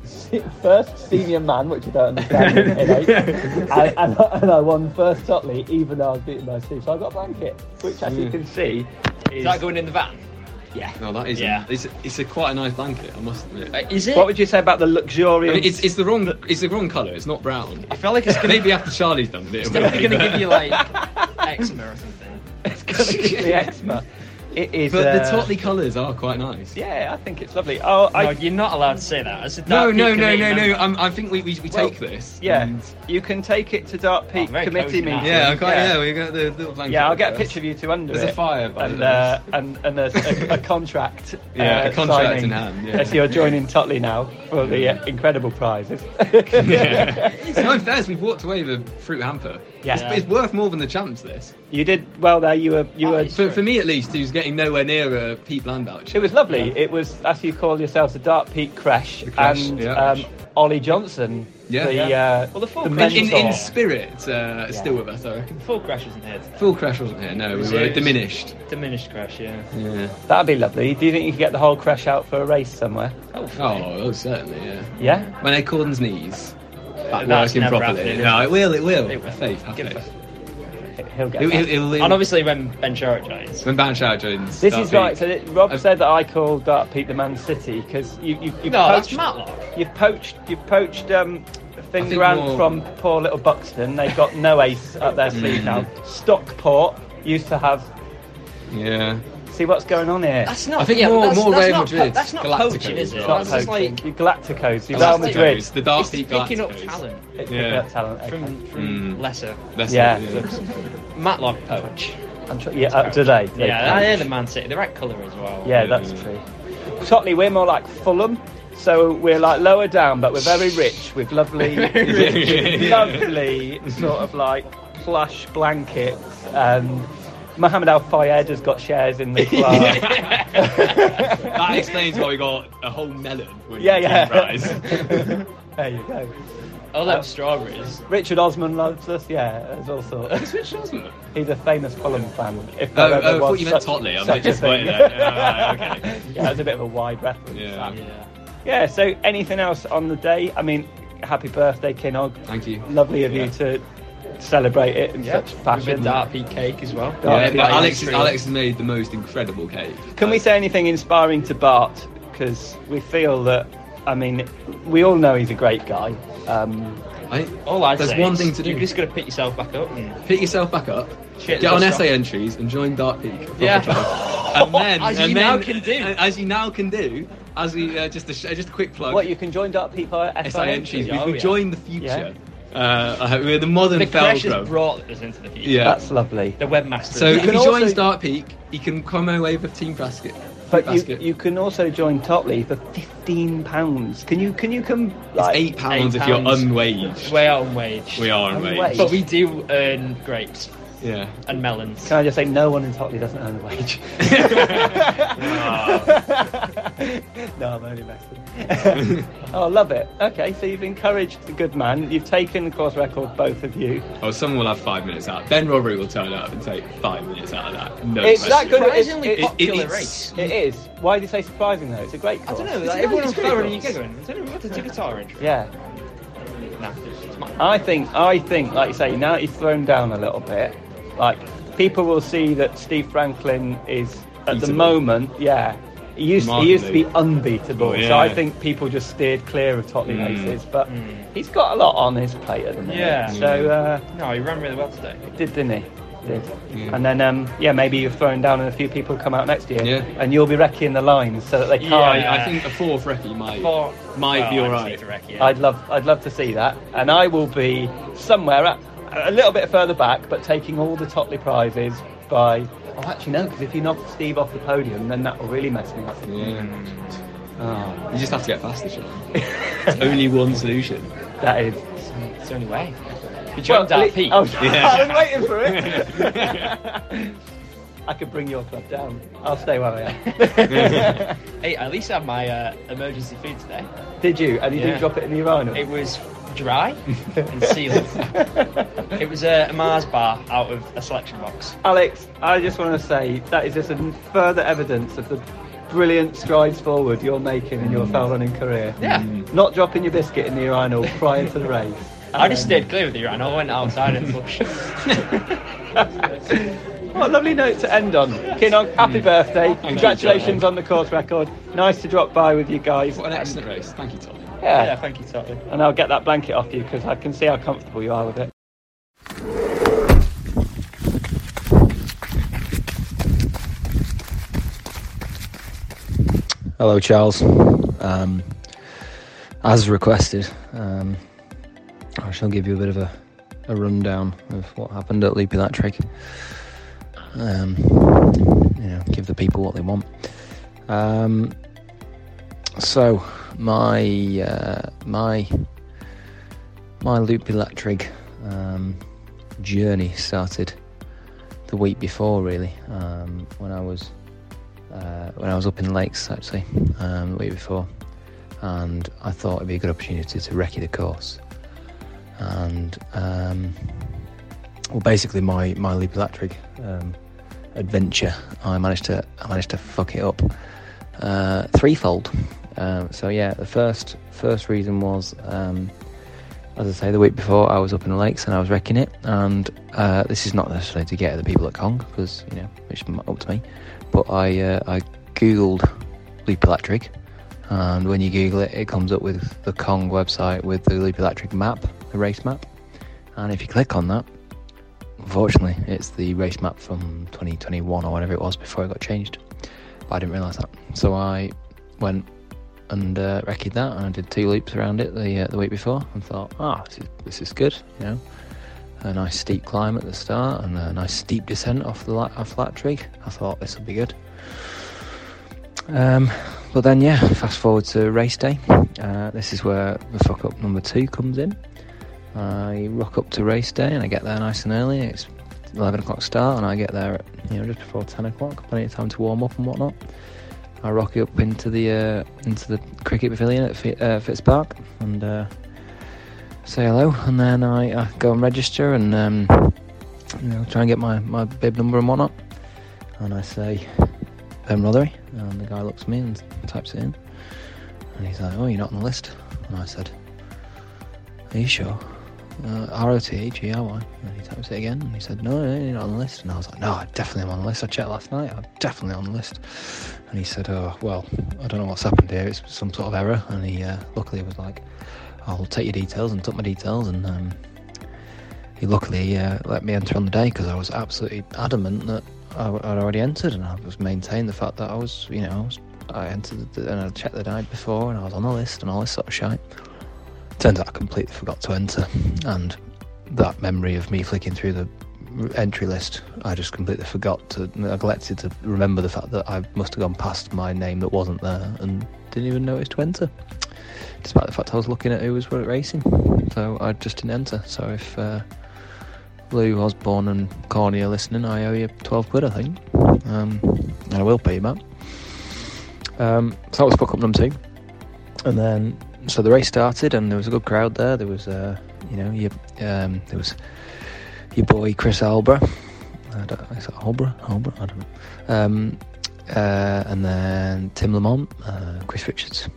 first senior man, which I don't understand. in and, and, and I won first Totley, even though I was beaten by Steve. So I got a blanket, which as you Mm. can see Is is. that going in the van? Yeah. No, that is. Yeah. It's it's a quite a nice blanket. I must admit. Uh, Is it? What would you say about the I luxurious? mean, it's, it's the wrong it's the wrong colour. It's not brown. I feel like it's gonna, Maybe after Charlie's done it. it's it'll definitely be going to give you like eczema or something. it's going to give me eczema. It is. But the uh, Totley colours are quite nice. Yeah, I think it's lovely. Oh, I, you're not allowed to say that. As a No, Dark no, Peak no, committee no, no. member. Um, I think we, we, we Well, take this. yeah, and- you can take it to Dark Peak very committee meeting. Yeah, I quite, yeah. we got the little blanket. Yeah, I'll get a picture of you two under There's it. a fire by and the uh, and and there's a, a contract. Yeah, uh, a contract signing. in hand, yeah. Yes, you're joining Totley now for the uh, incredible prizes. yeah. no, in fairness, we've walked away with a fruit hamper. Yeah. It's, it's worth more than the chance. This, you did well there. You were you Oh, were. it's- for, for me at least, who's getting nowhere near a Pete Bland voucher. It was lovely. It was, as you call yourselves, a Dark Peak crash, crash, and yeah. um, Ollie Johnson. Yeah. the, Yeah. Uh, Well, the full the crash in, in, in spirit, uh, still with us. I reckon. Full crash wasn't here. today. Full crash wasn't here. No, we Was were diminished. Diminished crash, yeah. Yeah. That'd be lovely. Do you think you could get the whole crash out for a race somewhere? Oh, Oh, oh, certainly. Yeah. Yeah. When they Corden's knees back That's working never properly. No, it will. It will. It will. Faith. Have faith. He'll get. He'll- he'll- he'll- And obviously when Ben Sherritt joins. when Ben Banchow joins. This is right. So that- Rob said that I called Dark Peak the Man City because you, you, you've No, poached, you've poached, you've poached um, think Grant more- from poor little Buxton. They've got no ace up their sleeve now. Stockport used to have. Yeah. See what's going on here. That's not. I think yeah, more- that's, more that's Real not po- Madrid, that's not Galacticos poaching, is it? It's not That's just poaching. like you Galacticos, you Galacticos, Real Madrid. The Dark it's picking up talent It's Yeah. picking up talent. okay. from from Mm. lesser. That's Yeah. yeah. Matlock poach. I'm tr- yeah, uh, do they? They Yeah, poach. they're the Man City. The right colour as well. Yeah, Yeah, that's yeah. true. Totley, we're more like Fulham. So we're like lower down, but we're very rich with lovely, lovely sort of like plush blankets. And Mohammed Al Fayed has got shares in the club. that explains why we got a whole melon. with yeah, team yeah. prize. there you go. All them Uh, strawberries. Richard Osman loves us. Yeah, there's all sorts. It's Rich Osman. He's a famous Fulham fan. If Oh, there ever oh, I thought was you meant such- Totley. I'm such a a bit disappointed thing. there. Yeah, right, okay. yeah, it's a bit of a wide reference. Yeah. Yeah. Yeah, so anything else on the day? I mean, happy birthday, Cynog. Thank you. Lovely of you to celebrate it in Yeah. such With fashion. dark peak cake as well. Dark Yeah, but Alex. Alex has made the most incredible cake. Can we say anything inspiring to Bart? Because we feel that, I mean, we all know he's a great guy. Um, I, All I'd There's say one is thing to do. You've just got to pick yourself back up and pick yourself back up, shit get on essay stuff. entries, and join Dark Peak. Yeah. and then, As and you then, now can do. As you now can do. As we uh, just a just a quick plug. what, you can join Dark Peak at SI entries. Oh, We've yeah. joined the future. Uh, uh, we're the modern The crash has Felgrove. brought us into the future. Yeah. That's lovely. The webmaster. So if he also- joins Dark Peak, he can come away with Team Basket. But you, basket. you can also join Totley for fifteen pounds. Can you can you come It's eight pounds Eight if you're unwaged. way out on wage. We are unwaged. Unwaged. But we do earn grapes Yeah. and melons. Can I just say, no one in Totley doesn't earn a wage? no, I'm only messing. oh, love it. Okay, so you've encouraged the good man. You've taken the course record, both of you. Oh, someone will have five minutes out. Ben Rothery will turn up and take five minutes out of that. No It's that question. good. It's, Surprisingly it's, popular it's- race. it is. Why do you say surprising though? It's a great I don't know. It's Like, everyone nice was and course. you giggling. I don't know what the guitar intro. Yeah. Nah. I think, I think, like you say, now that you've thrown down a little bit, like people will see that Steve Franklin is at the moment, yeah. He used, he used to be unbeatable, Oh, so. I think people just steered clear of Totley Mm. races. But he's got a lot on his plate at the minute. Yeah. So uh, No, he ran really well today. did, didn't he? Did. Yeah. And then, um, yeah, maybe you've thrown down and a few people come out next year, Yeah. and you'll be wrecking the lines so that they can't. I, I think a fourth recce might Four- might be well, all I just right. need to wreck it, yeah. I'd love, I'd love to see that, and I will be somewhere at, a little bit further back, but taking all the Totley prizes by. Oh, actually no, because if you knock Steve off the podium, then that will really mess me up. Yeah. Oh, You just have to get faster, Sean. It's only one solution. that is. It's the only way. You Well, jumped at that least- peak. Oh, Yeah. I was waiting for it. I could bring your club down. I'll stay where I am. Hey, at least I had my uh, emergency food today. Did you? And you Yeah. didn't drop it in the urinal? It was dry and sealed. it was a, a Mars bar out of a selection box. Alex, I just want to say that is just a further evidence of the brilliant strides forward you're making in your Mm. fell running career. Yeah. Not dropping your biscuit in the urinal prior to the race. I just stayed clear of the urinal. I went outside and flushed. What a lovely note to end on. Cynog, happy birthday. Congratulations on the course record. Nice to drop by with you guys. What an excellent race. Thank you, Tom. Yeah. yeah, thank you, Totley. And I'll get that blanket off you because I can see how comfortable you are with it. Hello, Charles. Um, as requested, um, I shall give you a bit of a, a rundown of what happened at Leap Electric. Um, you know, give the people what they want. Um, so, my uh, my my Loop Electric um, journey started the week before, really, um, when I was uh, when I was up in lakes actually um, the week before, and I thought it'd be a good opportunity to recce the course. And um, well, basically, my my Electric um, adventure, I managed to I managed to fuck it up uh, threefold. Um, so yeah, the first first reason was. Um, as I say, the week before I was up in the lakes and I was wrecking it, and uh, this is not necessarily to get at the people at Kong because you know it's up to me but I uh, I googled Leap Electric, and when you Google it, it comes up with the Kong website with the Leap Electric map, the race map, and if you click on that, unfortunately, it's the race map from 2021 or whatever it was before it got changed. But I didn't realise that, so I went and uh, that, and I did two leaps around it the uh, the week before, and thought, ah, this is, this is good, you know a nice steep climb at the start and a nice steep descent off the la- off Trig. I thought this will be good. Um, but then, yeah, fast forward to race day. Uh, this is where the fuck up number two comes in. I rock up to race day and I get there nice and early. It's 11 o'clock start and I get there at, you know, just before 10 o'clock. Plenty of time to warm up and whatnot. I rock up into the uh, into the cricket pavilion at Fi- uh, Fitz Park and uh, say hello, and then I, I go and register and um, you know try and get my, my bib number and whatnot. And I say Ben Rothery, and the guy looks at me and types it in, and he's like, "Oh, you're not on the list." And I said, "Are you sure?" Uh. And he types it again, and he said, "No, no, you're not on the list." And I was like, "No, I definitely am on the list. I checked last night. I'm definitely on the list." And he said, "Oh, well, I don't know what's happened here. It's some sort of error." And he uh, luckily was like, I'll take your details and took my details and um, he luckily uh, let me enter on the day because I was absolutely adamant that I, would already entered and I was maintained the fact that I was, you know, I, was, I entered the, and I checked the night before and I was on the list and all this sort of shite. Turns out I completely forgot to enter and that memory of me flicking through the entry list, I just completely forgot to, neglected to remember the fact that I must have gone past my name that wasn't there and didn't even notice to enter despite the fact I was looking at who was racing. So I just didn't enter. So if uh, Lou Osborne and Corny are listening, I owe you 12 quid, I think. Um, and I will pay you back. Um, so that was fuck up number two. And then, so the race started, and there was a good crowd there. There was, uh, you know, your, um, there was your boy Chris Albra. I don't, is Albra? Albra? I don't know. Um, uh, and then Tim Lamont, uh, Chris Richards,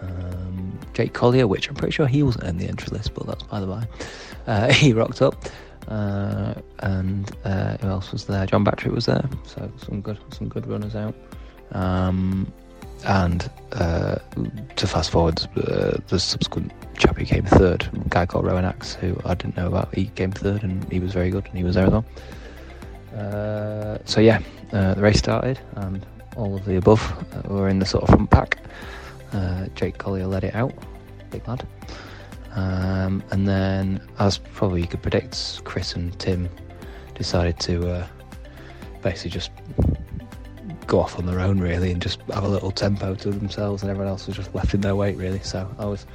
um, Jake Collier, which I'm pretty sure he wasn't in the entry list, but that's by the by. Uh, he rocked up. Uh, and uh, who else was there? John Battery was there, so some good, some good runners out. Um, and uh, to fast forward, uh, the subsequent chap who came third, guy called Rowan Axe, who I didn't know about, he came third and he was very good and he was there as well. Uh, so yeah, uh, the race started and all of the above uh, were in the sort of front pack. Uh, Jake Collier led it out, big lad. Um, and then, as probably you could predict, Chris and Tim decided to basically just go off on their own, really, and just have a little tempo to themselves, and everyone else was just left in their wake, really. So I was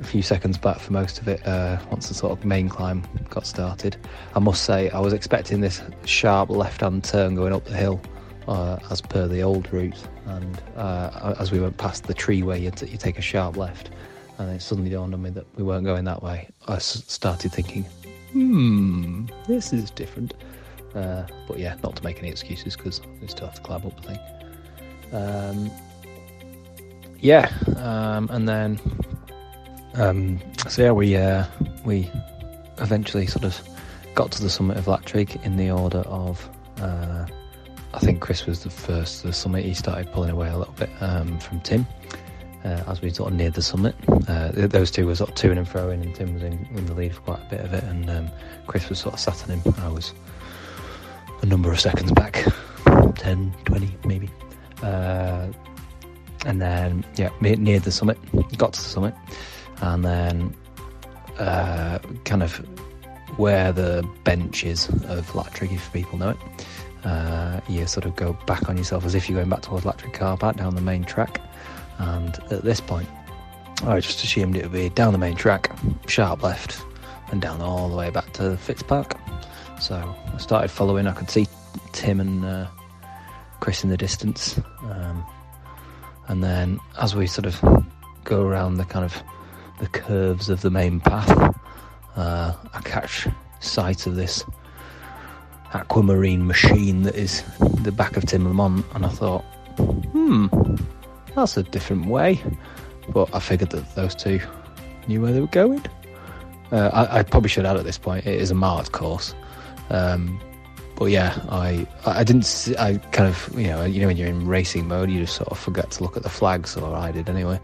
a few seconds back for most of it uh, once the sort of main climb got started. I must say, I was expecting this sharp left hand turn going up the hill. Uh, as per the old route, and uh, as we went past the tree where you, t- you take a sharp left, and it suddenly dawned on me that we weren't going that way. I s- started thinking, hmm, this is different. Uh, but yeah, not to make any excuses because we still have to climb up the thing. Um, yeah, um, and then um, so yeah, we uh, we eventually sort of got to the summit of Latrigg in the order of. Uh, I think Chris was the first to the summit. He started pulling away a little bit um, from Tim uh, as we sort of neared the summit. Uh, those two were sort of to and fro in, and Tim was in, in the lead for quite a bit of it, and um, Chris was sort of sat on him. I was a number of seconds back 10, 20 maybe. Uh, and then, yeah, near the summit, got to the summit, and then uh, kind of where the bench is of Latrigg, if people know it. Uh, you sort of go back on yourself as if you're going back towards Latrigg car park down the main track. And at this point, I just assumed it would be down the main track, sharp left, and down all the way back to Fitz Park. So I started following. I could see Tim and uh, Chris in the distance, um, and then as we sort of go around the kind of the curves of the main path, uh, I catch sight of this aquamarine machine that is the back of Tim Lamont, and I thought, hmm, that's a different way. But I figured that those two knew where they were going. Uh, I, I, probably should add at this point, it is a marked course. Um, but yeah, I I didn't. See, I kind of you know you know when you're in racing mode, you just sort of forget to look at the flags, or I did anyway.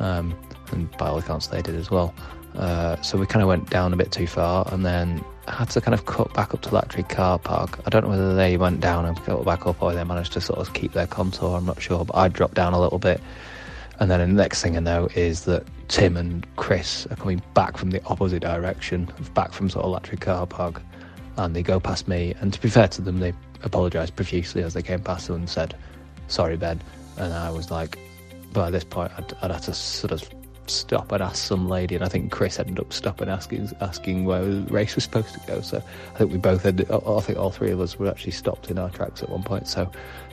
Um, and by all accounts, they did as well. Uh, so we kind of went down a bit too far, and then had to kind of cut back up to Latrigg car park. I don't know whether they went down and cut back up, or they managed to sort of keep their contour. I'm not sure, but I dropped down a little bit. And then the next thing I know is that Tim and Chris are coming back from the opposite direction, back from sort of Latrigg car park, and they go past me. And to be fair to them, they apologised profusely as they came past them and said, "Sorry, Ben." And I was like, by this point, I'd, I'd have to sort of stop and ask some lady, and I think Chris ended up stopping asking asking where the race was supposed to go. So I think we both ended. I think all three of us were actually stopped in our tracks at one point. So,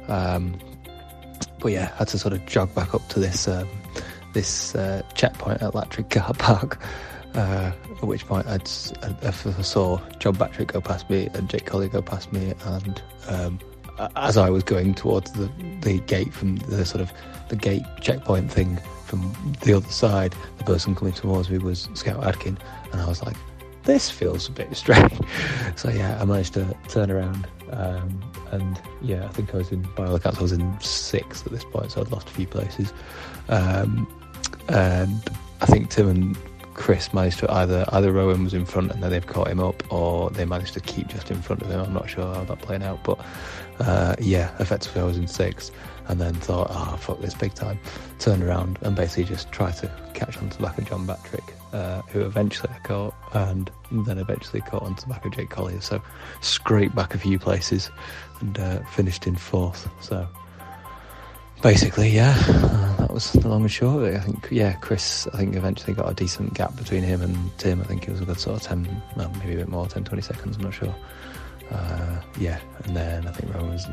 um, but yeah, had to sort of jog back up to this um, this uh, checkpoint at Latrigg Car Park. Uh, at which point I'd, I, I saw John Batrick go past me and Jake Collier go past me, and um, as I was going towards the, the gate from the sort of the gate checkpoint thing from the other side, the person coming towards me was Scout Adkin, and I was like, this feels a bit strange. so yeah, I managed to turn around, um, and yeah, I think I was in by all accounts I was in sixth at this point, so I'd lost a few places, um, and I think Tim and Chris managed to either either Rowan was in front and then they've caught him up, or they managed to keep just in front of him. I'm not sure how that played out, but uh, yeah, effectively I was in sixth, and then thought, oh fuck this big time. Turned around and basically just tried to catch on to the back of John Batrick, uh, who eventually I caught, and then eventually caught on to the back of Jake Collier. So scraped back a few places and uh, finished in fourth. So basically, yeah, uh, that was the long and short of it. I think, yeah, Chris, I think eventually got a decent gap between him and Tim. I think it was a good sort of 10, well, maybe a bit more, 10, 20 seconds, I'm not sure. Uh, yeah, and then I think Rowan was,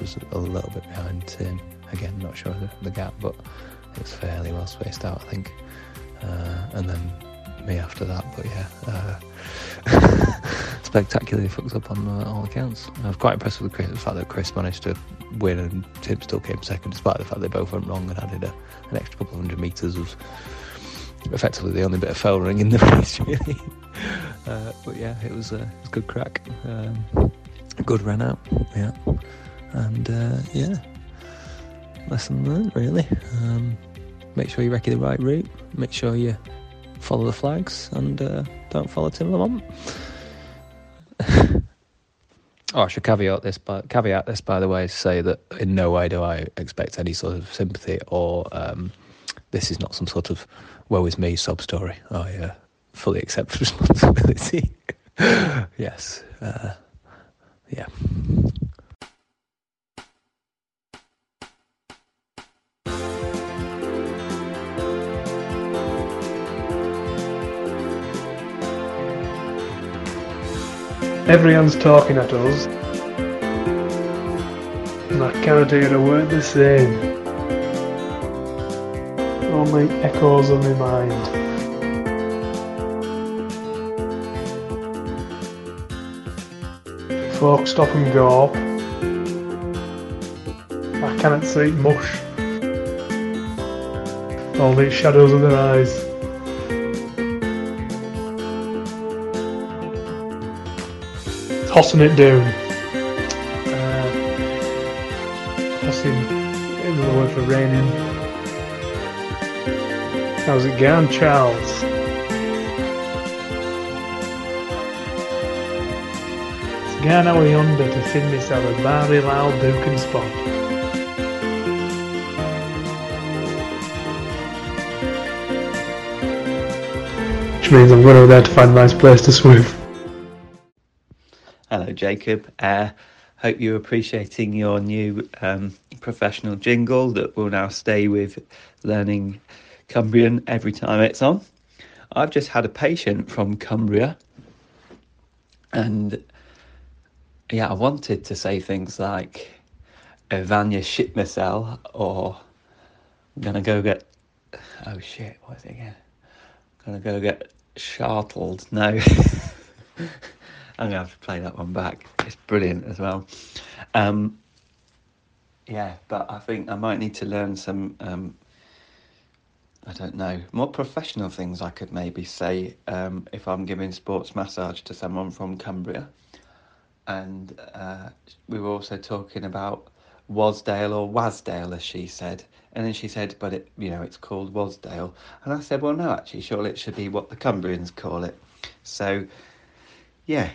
was a little bit behind Tim. Again, not sure the, the gap, but it was fairly well spaced out, I think. Uh, and then me after that, but yeah, uh, spectacularly fucked up on uh, all accounts. I was quite impressed with Chris, the fact that Chris managed to win and Tim still came second, despite the fact they both went wrong and added a, an extra couple of hundred metres of effectively the only bit of fouling in the race, really. Uh, but yeah, it was, uh, it was good crack. Um, good run out, yeah. And uh, yeah, lesson learned, really. Um, make sure you recce the right route, make sure you follow the flags, and uh, don't follow Tim Lamont. Oh, I should caveat this, by, caveat this by the way, say that in no way do I expect any sort of sympathy or um, this is not some sort of woe is me sob story. I uh, fully accept responsibility. yes, uh, yeah. Everyone's talking at us. And I cannot hear a word they're saying. Only echoes of my mind. Folk stop and go. I cannot see mush. All these shadows of their eyes. Tossing it down. Uh, tossing, another word for raining. How's it going, Charles? It's going out yonder to find myself a very loud duking spot. Which means I'm going over there to find a nice place to swim. Jacob. Uh, hope you're appreciating your new um, professional jingle that will now stay with learning Cumbrian every time it's on. I've just had a patient from Cumbria, and yeah, I wanted to say things like Evania shit myself or I'm gonna go get oh shit, what is it again? I'm gonna go get shartled. No. I'm gonna have to play that one back. It's brilliant as well. Um, yeah, but I think I might need to learn some. Um, I don't know more professional things. I could maybe say um, if I'm giving sports massage to someone from Cumbria, and uh, we were also talking about Wasdale or Wasdale, as she said. And then she said, but it, you know, it's called Wasdale. And I said, well, no, actually, surely it should be what the Cumbrians call it. So, yeah,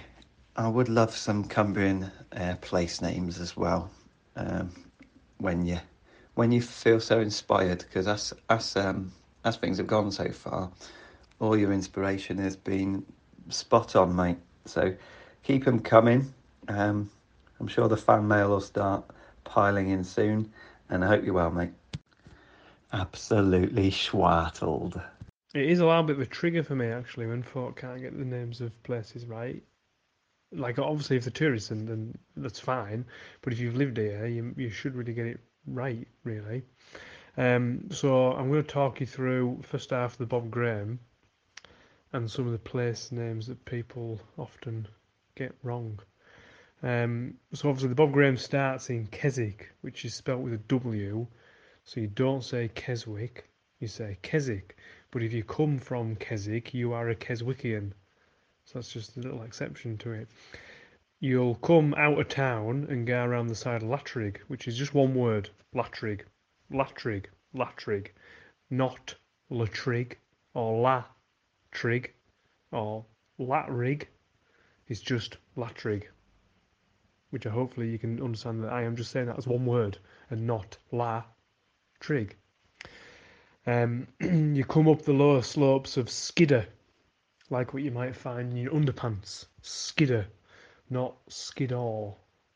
I would love some Cumbrian uh, place names as well. Um, when you when you feel so inspired, because as as um, as things have gone so far, all your inspiration has been spot on, mate. So keep them coming. Um, I'm sure the fan mail will start piling in soon, and I hope you're well, mate. Absolutely schwartled. It is a little bit of a trigger for me actually when folk can't get the names of places right. Like obviously if they're tourists then, then that's fine, but if you've lived here, you you should really get it right, really. Um, so I'm going to talk you through first half the Bob Graham and some of the place names that people often get wrong. Um, so obviously the Bob Graham starts in Keswick, which is spelt with a W. So you don't say Keswick, you say Keswick. But if you come from Keswick, you are a Keswickian. So that's just a little exception to it. You'll come out of town and go around the side of Latrigg, which is just one word, Latrigg, Latrigg, Latrigg, Not Latrigg or La Trig or Latrigg. It's just Latrigg, Which I hopefully you can understand that I am just saying that as one word and not La Trig. Um, you come up the lower slopes of Skidder, like what you might find in your underpants. Skidder, not Skiddaw.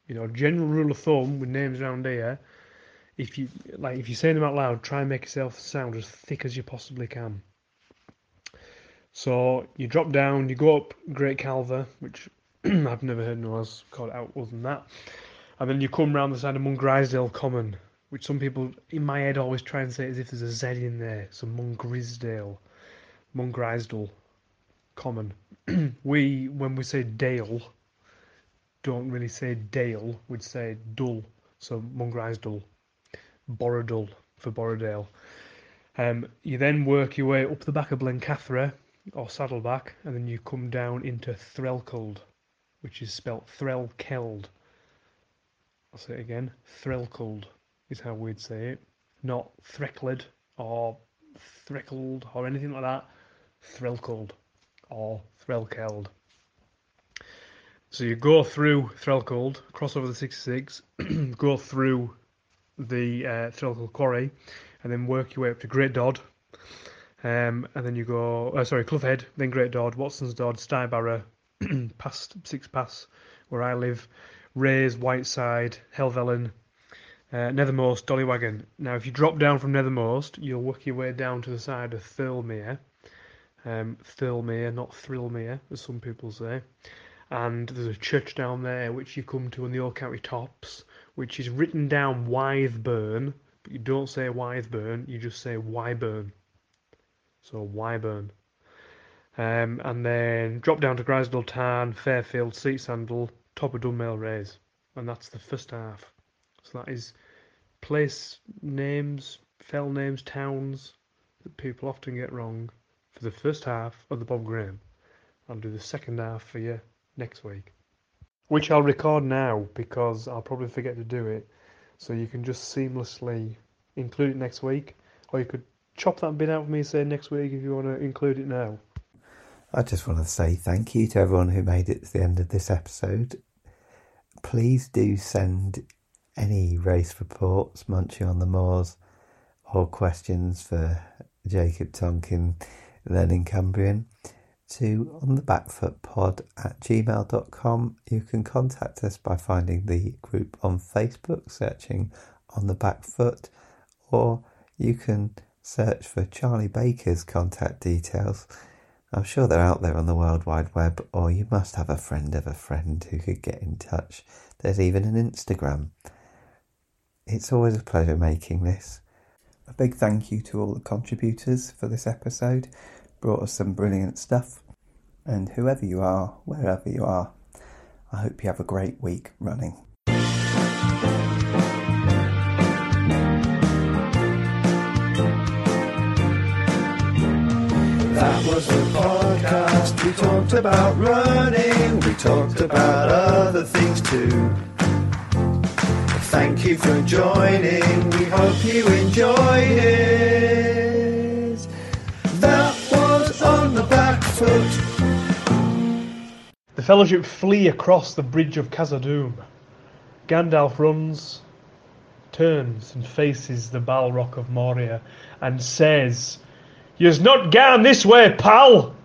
You know, general rule of thumb with names around here if you like, if you say them out loud, try and make yourself sound as thick as you possibly can. So you drop down, you go up Great Calva, which I've never heard no one else called out other than that, and then you come round the side of Mungrisdale Common, which some people in my head always try and say as if there's a Z in there. So Mungrisdale, Mungrisdale Common. we, when we say Dale, don't really say Dale, we'd say Dull. So Mungrisdale, Borrowdale for Borrowdale. Um, you then work your way up the back of Blencathra or Saddleback, and then you come down into Threlkeld, which is spelt Threlkeld. I'll say it again. Threlkeld is how we'd say it, not Threckled or Threckled or anything like that. Threlkeld or Threlkeld. So you go through Threlkeld, cross over the 66, go through the uh, Threlkeld Quarry, and then work your way up to Great Dodd. Um, and then you go, uh, sorry, Cloughhead, then Great Dodd, Watson's Dodd, Stybarrow, past Sticks Pass, where I live, Raise, Whiteside, Helvellyn, uh, Nethermost, Dollywaggon. Now, if you drop down from Nethermost, you'll work your way down to the side of Thirlmere. Um, Thirlmere, not Thrillmere, as some people say. And there's a church down there which you come to on the Old County Tops, which is written down Wytheburn, but you don't say Wytheburn, you just say Wyburn. So Wyburn. Um, and then drop down to Grisedale Tarn, Fairfield, Seat Sandal, top of Dunmail Raise. And that's the first half. So that is place names, fell names, towns that people often get wrong the first half of the Bob Graham. I'll do the second half for you next week. Which I'll record now because I'll probably forget to do it. So you can just seamlessly include it next week. Or you could chop that bit out for me say next week if you want to include it now. I just want to say thank you to everyone who made it to the end of this episode. Please do send any race reports, munching on the Moors, or questions for Jacob Tonkin, then in Cumbrian, to on the backfoot pod at gmail.com. You can contact us by finding the group on Facebook, searching on the back foot, or you can search for Charlie Baker's contact details. I'm sure they're out there on the World Wide Web, or you must have a friend of a friend who could get in touch. There's even an Instagram. It's always a pleasure making this. A big thank you to all the contributors for this episode. Brought us some brilliant stuff. And whoever you are, wherever you are, I hope you have a great week running. That was the podcast. We talked about running, we talked about other things too. Thank you for joining. We hope you enjoyed it. That was on the back foot. The Fellowship flee across the bridge of Khazad-dûm. Gandalf runs, turns and faces the Balrog of Moria and says, You's not gone this way, pal!